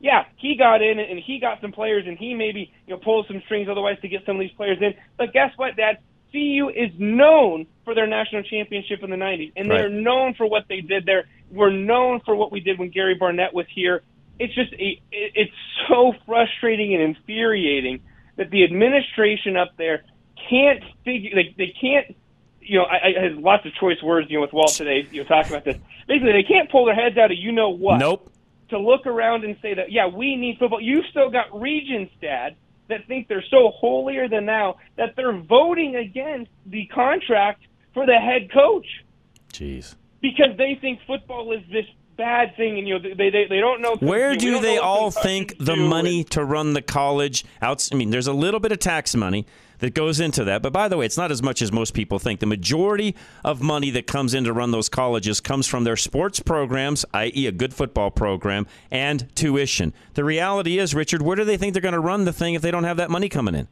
Yeah, he got in and he got some players and he maybe, you know, pulled some strings otherwise to get some of these players in. But guess what, Dad? CU is known for their national championship in the 90s, and Right. they're known for what they did there. We're known for what we did when Gary Barnett was here. It's just a, it, it's so frustrating and infuriating that the administration up there can't figure they they can't you know I, I had lots of choice words you know with Walt today you know talking about this basically they can't pull their heads out of you know what Nope. to look around and say that yeah we need football you've still got regents dad that think they're so holier than thou that they're voting against the contract for the head coach Jeez. because they think football is this bad thing and you know they they, they don't know Where do they all think the money to run the college out? I mean, there's a little bit of tax money that goes into that, but by the way, it's not as much as most people think. The majority of money that comes in to run those colleges comes from their sports programs, i.e., a good football program, and tuition. The reality is, Richard, where do they think they're going to run the thing if they don't have that money coming in?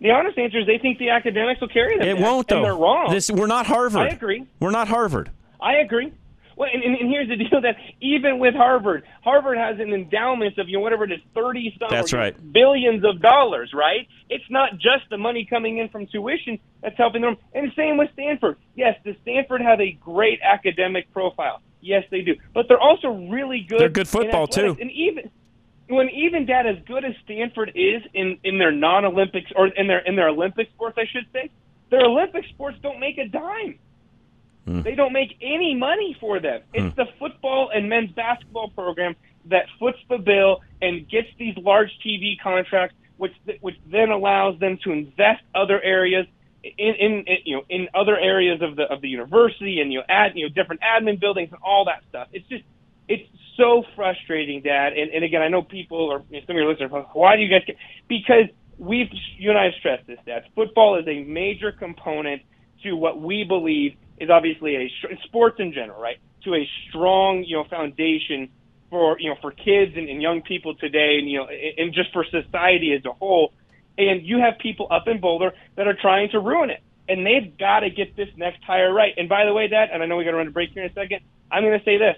The honest answer is they think the academics will carry them. It Dad, won't, though. And they're wrong. This, we're not Harvard. I agree. We're not Harvard. I agree. Well, and, and, and here's the deal: that even with Harvard, Harvard has an endowment of you know whatever it is, thirty some That's or, you know, right. billions of dollars. Right? It's not just the money coming in from tuition that's helping them. And same with Stanford. Yes, does Stanford have a great academic profile? Yes, they do. But they're also really good. They're good football, too. And even when even that as good as Stanford is in in their non-Olympics or in their in their Olympic sports, I should say, their Olympic sports don't make a dime. Hmm. They don't make any money for them. It's Hmm. the football and men's basketball program that foots the bill and gets these large TV contracts, which which then allows them to invest other areas in, in, in you know in other areas of the of the university and you know add you know different admin buildings and all that stuff. It's just it's so frustrating, Dad. And, and again, I know people or you know, some of your listeners, why do you guys? Get, because we've you and I have stressed this, Dad. Football is a major component to what we believe is obviously a sports in general, right? To a strong you know foundation for you know for kids and, and young people today, and you know and, just for society as a whole. And you have people up in Boulder that are trying to ruin it, and they've got to get this next hire right. And by the way, Dad, and I know we got to run a break here in a second. I'm going to say this.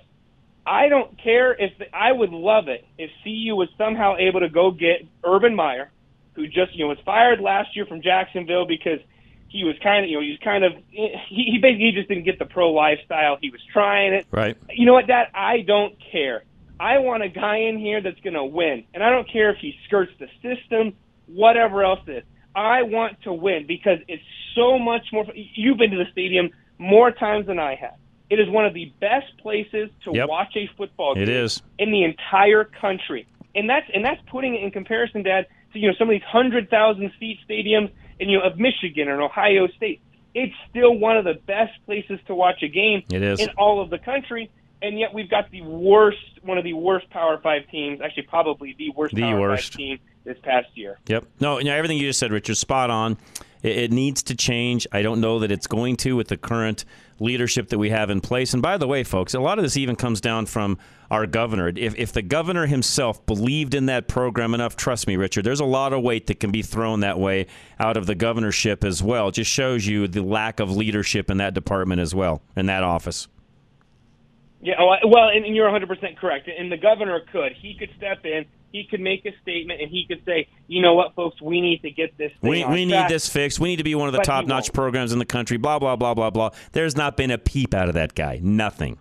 I don't care if I would love it if CU was somehow able to go get Urban Meyer, who just you know was fired last year from Jacksonville because he was kind of you know he was kind of he, he basically just didn't get the pro lifestyle. He was trying it. Right. You know what, Dad? I don't care. I want a guy in here that's going to win, and I don't care if he skirts the system, whatever else it is. I want to win because it's so much more. You've been to the stadium more times than I have. It is one of the best places to Yep. watch a football It game is. in the entire country, and that's and that's putting it in comparison, Dad, to you know some of these hundred thousand seat stadiums in you know of Michigan or Ohio State. It's still one of the best places to watch a game It is. in all of the country, and yet we've got the worst, one of the worst Power Five teams, actually probably the worst The Power worst. Five team this past year. Yep. No, know, everything you just said, Richard, spot on. It, it needs to change. I don't know that it's going to with the current leadership that we have in place. And by the way, folks, a lot of this even comes down from our governor. If, if the governor himself believed in that program enough, trust me, Richard, there's a lot of weight that can be thrown that way out of the governorship as well. It just shows you the lack of leadership in that department as well, in that office. Yeah, oh, well, and, and you're 100% correct. And the governor could. He could step in. He could make a statement, and he could say, "You know what, folks? We need to get this thing We, we need this fixed. We need to be one of the But top notch programs in the country, blah, blah, blah, blah, blah. There's not been a peep out of that guy. Nothing.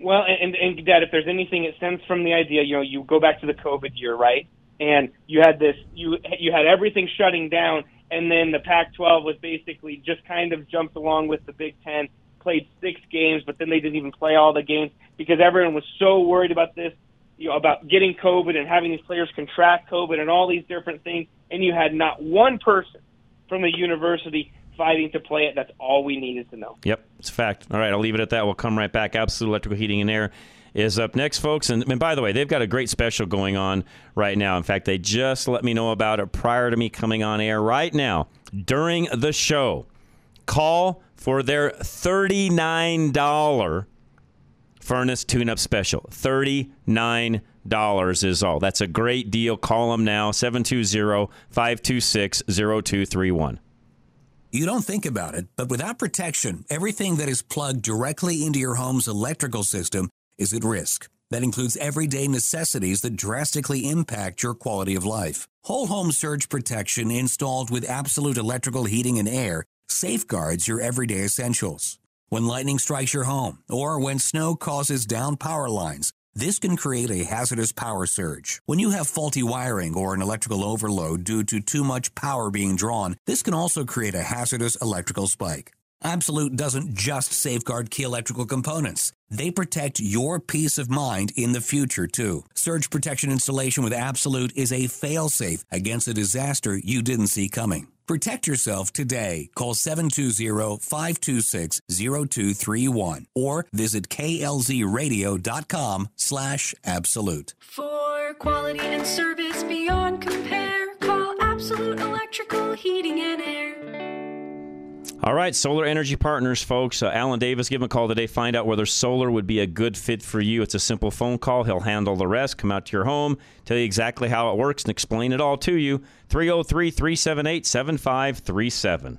Well, and, and, and Dad, if there's anything, it stems from the idea. You know, you go back to the COVID year, right? And you had this, you you had everything shutting down, and then the Pac-12 was basically just kind of jumped along with the Big Ten, played six games, but then they didn't even play all the games because everyone was so worried about this, you know, about getting COVID and having these players contract COVID and all these different things, and you had not one person from the university fighting to play it. That's all we needed to know. Yep, it's a fact. All right, I'll leave it at that. We'll come right back. Absolute Electrical Heating and Air is up next, folks. And, and by the way, they've got a great special going on right now. In fact, they just let me know about it prior to me coming on air right now during the show. Call for their $39 furnace tune up special. $39 is all. That's a great deal. Call them now 720 526 0231. You don't think about it, but without protection, everything that is plugged directly into your home's electrical system is at risk. That includes everyday necessities that drastically impact your quality of life. Whole home surge protection installed with absolute electrical heating and air safeguards your everyday essentials. When lightning strikes your home or when snow causes down power lines, this can create a hazardous power surge. When you have faulty wiring or an electrical overload due to too much power being drawn, this can also create a hazardous electrical spike. Absolute doesn't just safeguard key electrical components. They protect your peace of mind in the future, too. Surge protection installation with Absolute is a fail-safe against a disaster you didn't see coming. Protect yourself today. Call 720-526-0231 or visit klzradio.com slash absolute. For quality and service beyond compare, call Absolute Electrical Heating and Air. All right, Solar Energy Partners, folks. Uh, Alan Davis, give him a call today. Find out whether solar would be a good fit for you. It's a simple phone call. He'll handle the rest. Come out to your home, tell you exactly how it works, and explain it all to you. 303 378 7537.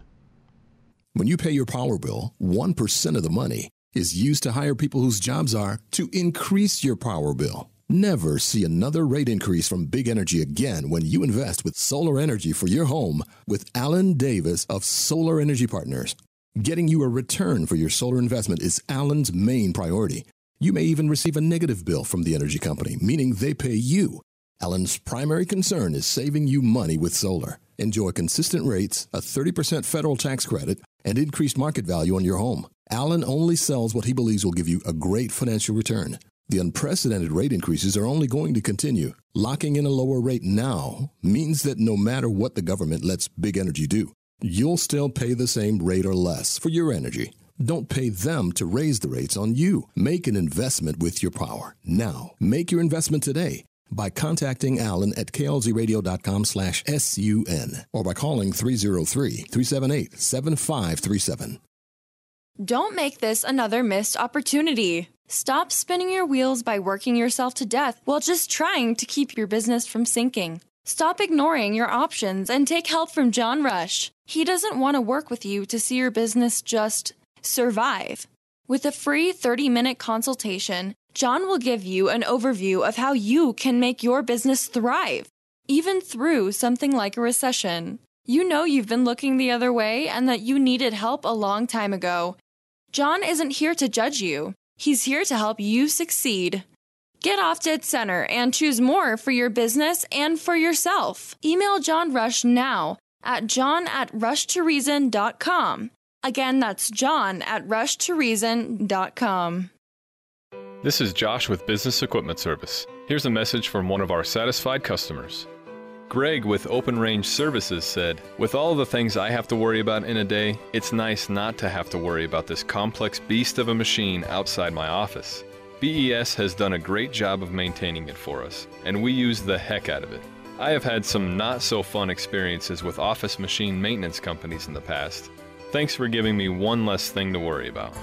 When you pay your power bill, 1% of the money is used to hire people whose jobs are to increase your power bill. Never see another rate increase from Big Energy again when you invest with solar energy for your home with Alan Davis of Solar Energy Partners. Getting you a return for your solar investment is Alan's main priority. You may even receive a negative bill from the energy company, meaning they pay you. Alan's primary concern is saving you money with solar. Enjoy consistent rates, a 30% federal tax credit, and increased market value on your home. Alan only sells what he believes will give you a great financial return. The unprecedented rate increases are only going to continue. Locking in a lower rate now means that no matter what the government lets big energy do, you'll still pay the same rate or less for your energy. Don't pay them to raise the rates on you. Make an investment with your power. Now, make your investment today by contacting Alan at klzradio.com slash sun or by calling 303-378-7537. Don't make this another missed opportunity. Stop spinning your wheels by working yourself to death while just trying to keep your business from sinking. Stop ignoring your options and take help from John Rush. He doesn't want to work with you to see your business just survive. With a free 30 minute consultation, John will give you an overview of how you can make your business thrive, even through something like a recession. You know you've been looking the other way and that you needed help a long time ago. John isn't here to judge you, he's here to help you succeed. Get off dead center and choose more for your business and for yourself. Email John Rush now at john at rushtoreason.com. Again, that's john at rushtoreason.com. This is Josh with Business Equipment Service. Here's a message from one of our satisfied customers. Greg with Open Range Services said, With all the things I have to worry about in a day, it's nice not to have to worry about this complex beast of a machine outside my office. BES has done a great job of maintaining it for us, and we use the heck out of it. I have had some not so fun experiences with office machine maintenance companies in the past. Thanks for giving me one less thing to worry about.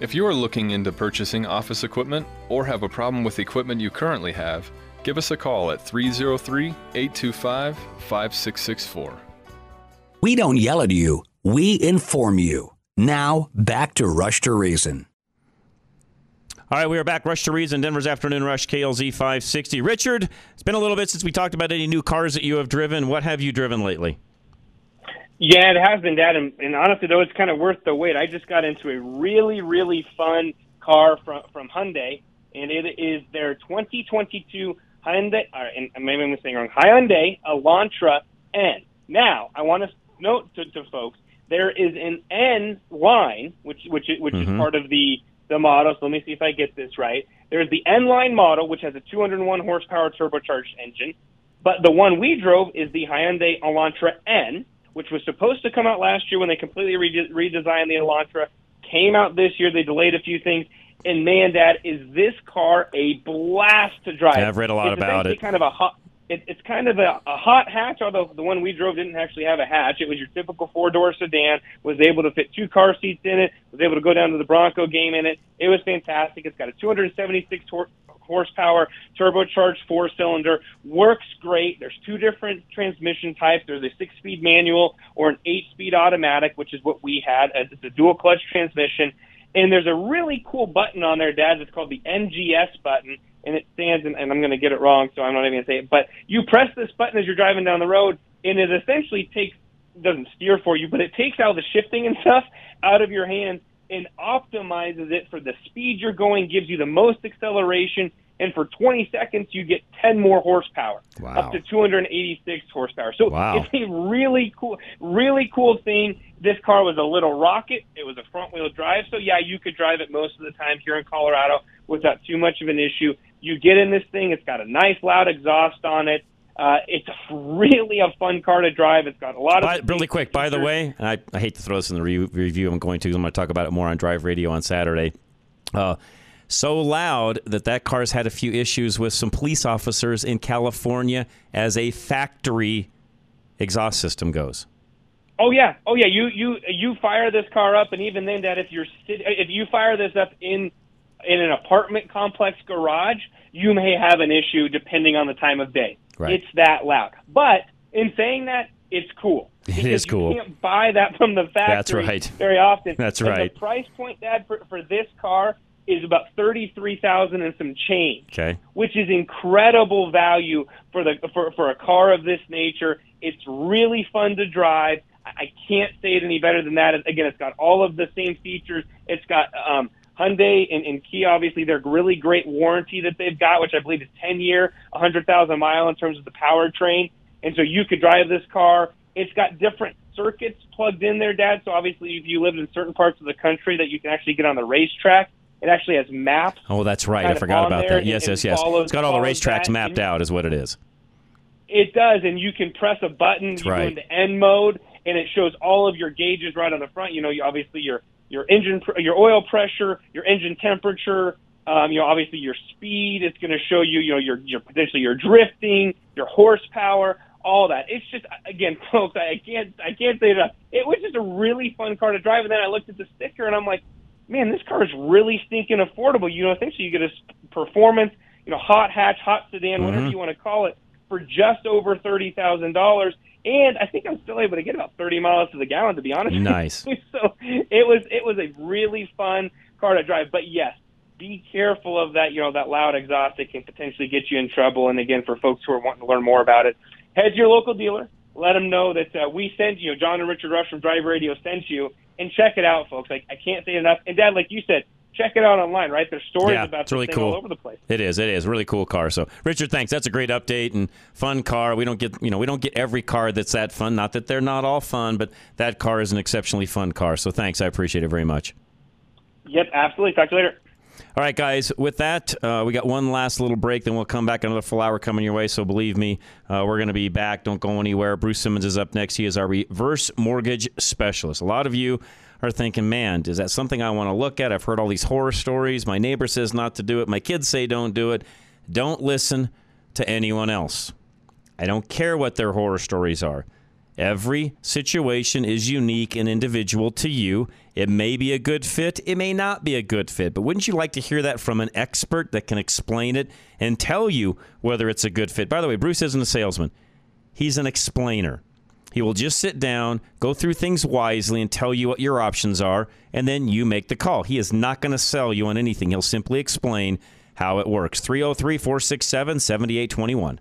If you are looking into purchasing office equipment or have a problem with equipment you currently have, give us a call at 303 825 5664. We don't yell at you, we inform you. Now, back to Rush to Reason. All right, we are back. Rush to Reason, Denver's Afternoon Rush, KLZ 560. Richard, it's been a little bit since we talked about any new cars that you have driven. What have you driven lately? Yeah, it has been, Dad. And, and honestly, though, it's kind of worth the wait. I just got into a really, really fun car from from Hyundai, and it is their 2022 Hyundai. Or, and maybe I'm saying wrong. Hyundai Elantra N. Now, I want to note to, to folks there is an N line, which which which Mm-hmm. is part of the the model. So let me see if I get this right. There's the N line model, which has a 201 horsepower turbocharged engine, but the one we drove is the Hyundai Elantra N, which was supposed to come out last year when they completely rede- redesigned the Elantra. Came out this year. They delayed a few things. And man, that is this car a blast to drive? Yeah, I've read a lot It's about it. Kind of a hot. It, it's kind of a, a hot hatch, although the one we drove didn't actually have a hatch. It was your typical four door sedan. Was able to fit two car seats in it. Was able to go down to the Bronco game in it. It was fantastic. It's got a 276 hor- horsepower turbocharged four cylinder. Works great. There's two different transmission types. There's a six speed manual or an eight speed automatic, which is what we had. It's a dual clutch transmission. And there's a really cool button on there, Dad. It's called the NGS button, and it stands. And, and I'm going to get it wrong, so I'm not even going to say it. But you press this button as you're driving down the road, and it essentially takes doesn't steer for you, but it takes all the shifting and stuff out of your hands and optimizes it for the speed you're going, gives you the most acceleration, and for 20 seconds you get 10 more horsepower, Wow. up to 286 horsepower. So Wow. it's a really cool, really cool thing. This car was a little rocket. It was a front wheel drive, so yeah, you could drive it most of the time here in Colorado without too much of an issue. You get in this thing, it's got a nice loud exhaust on it. Uh, it's really a fun car to drive. It's got a lot of By, really quick, by the way, and I, I hate to throw this in the re- review. I'm going to. 'cause I'm going to talk about it more on Drive Radio on Saturday. Uh, so loud that that car's had a few issues with some police officers in California as a factory exhaust system goes. Oh yeah, oh yeah. You you you fire this car up, and even then, that if you're if you fire this up in in an apartment complex garage, you may have an issue depending on the time of day. Right. It's that loud. But in saying that, it's cool. It is cool. You can't buy that from the factory. That's right. Very often. That's And right. The price point, Dad, for, for this car is about thirty three thousand and some change Okay. which is incredible value for the for, for a car of this nature. It's really fun to drive. I I can't say it any better than that. Again, it's got all of the same features. It's got um, Hyundai and, and Kia, obviously, their really great warranty that they've got, which I believe is 10 year, 100,000 mile in terms of the powertrain. And so you could drive this car It's got different circuits plugged in there, Dad. So obviously, if you lived in certain parts of the country, that you can actually get on the racetrack. It actually has maps. Oh, that's right. I forgot about there that. Yes, yes, yes. follows- It's got all the racetracks mapped out, is what it is. It does, and you can press a button. That's you right. go into N mode, and it shows all of your gauges right on the front. You know, you, obviously your your engine, pr- your oil pressure, your engine temperature. Um, you know, obviously your speed. It's going to show you, you know, your your potentially your drifting, your horsepower, all that. It's just again, folks, I can't I can't say enough. it was just a really fun car to drive. And then I looked at the sticker, and I'm like, man, this car is really stinking affordable. You know, I think so. you get a s- performance, you know, hot hatch, hot sedan, whatever Mhm. you want to call it, for just over thirty thousand dollars. And I think I'm still able to get about thirty miles to the gallon, to be honest. with Nice. you. so it was it was a really fun car to drive. But yes, be careful of that. You know, that loud exhaust it can potentially get you in trouble. And again, for folks who are wanting to learn more about it, head to your local dealer. Let them know that uh, we sent you. John and Richard Rush from Drive Radio sent you, and check it out, folks. Like I can't say enough. And Dad, like you said, check it out online. Right, there's stories yeah, about it's really cool. all over the place. It is. It is really cool car. So, Richard, thanks. That's a great update and fun car. We don't get you know we don't get every car that's that fun. Not that they're not all fun, but that car is an exceptionally fun car. So, thanks. I appreciate it very much. Yep, absolutely. Talk to you later. All right, guys. With that, uh, we got one last little break. Then we'll come back. Another full hour coming your way. So believe me, uh, we're going to be back. Don't go anywhere. Bruce Simmons is up next. He is our reverse mortgage specialist. A lot of you are thinking, man, is that something I want to look at? I've heard all these horror stories. My neighbor says not to do it. My kids say don't do it. Don't listen to anyone else. I don't care what their horror stories are. Every situation is unique and individual to you. It may be a good fit, it may not be a good fit, but wouldn't you like to hear that from an expert that can explain it and tell you whether it's a good fit? By the way, Bruce isn't a salesman, he's an explainer. He will just sit down, go through things wisely, and tell you what your options are, and then you make the call. He is not going to sell you on anything. He'll simply explain how it works. 303 467 7821.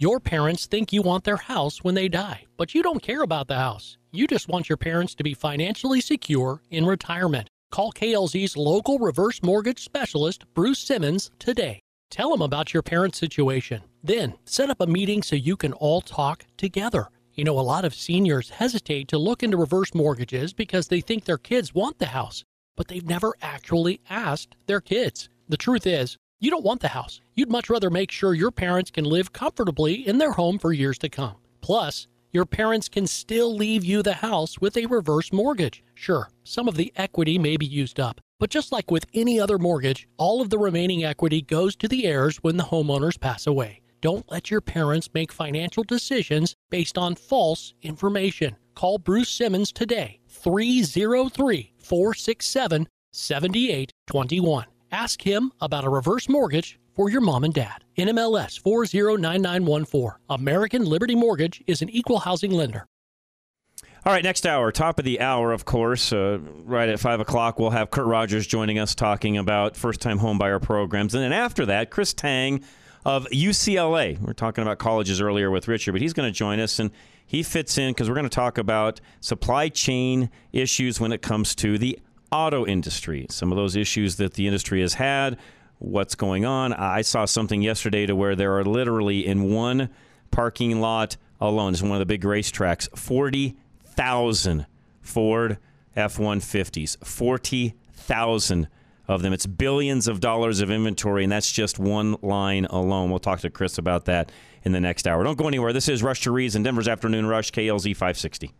Your parents think you want their house when they die, but you don't care about the house. You just want your parents to be financially secure in retirement. Call KLZ's local reverse mortgage specialist, Bruce Simmons, today. Tell him about your parents' situation. Then set up a meeting so you can all talk together. You know, a lot of seniors hesitate to look into reverse mortgages because they think their kids want the house, but they've never actually asked their kids. The truth is, you don't want the house. You'd much rather make sure your parents can live comfortably in their home for years to come. Plus, your parents can still leave you the house with a reverse mortgage. Sure, some of the equity may be used up, but just like with any other mortgage, all of the remaining equity goes to the heirs when the homeowners pass away. Don't let your parents make financial decisions based on false information. Call Bruce Simmons today, 303 467 7821. Ask him about a reverse mortgage for your mom and dad. NMLS 409914. American Liberty Mortgage is an equal housing lender. All right, next hour, top of the hour, of course. Uh, right at 5 o'clock, we'll have Kurt Rogers joining us talking about first time homebuyer programs. And then after that, Chris Tang of UCLA. We're talking about colleges earlier with Richard, but he's going to join us. And he fits in because we're going to talk about supply chain issues when it comes to the auto industry. Some of those issues that the industry has had, what's going on. I saw something yesterday to where there are literally in one parking lot alone, it's one of the big racetracks, 40,000 Ford F 150s. 40,000 of them. It's billions of dollars of inventory, and that's just one line alone. We'll talk to Chris about that in the next hour. Don't go anywhere. This is Rush to Reason, Denver's Afternoon Rush, KLZ 560.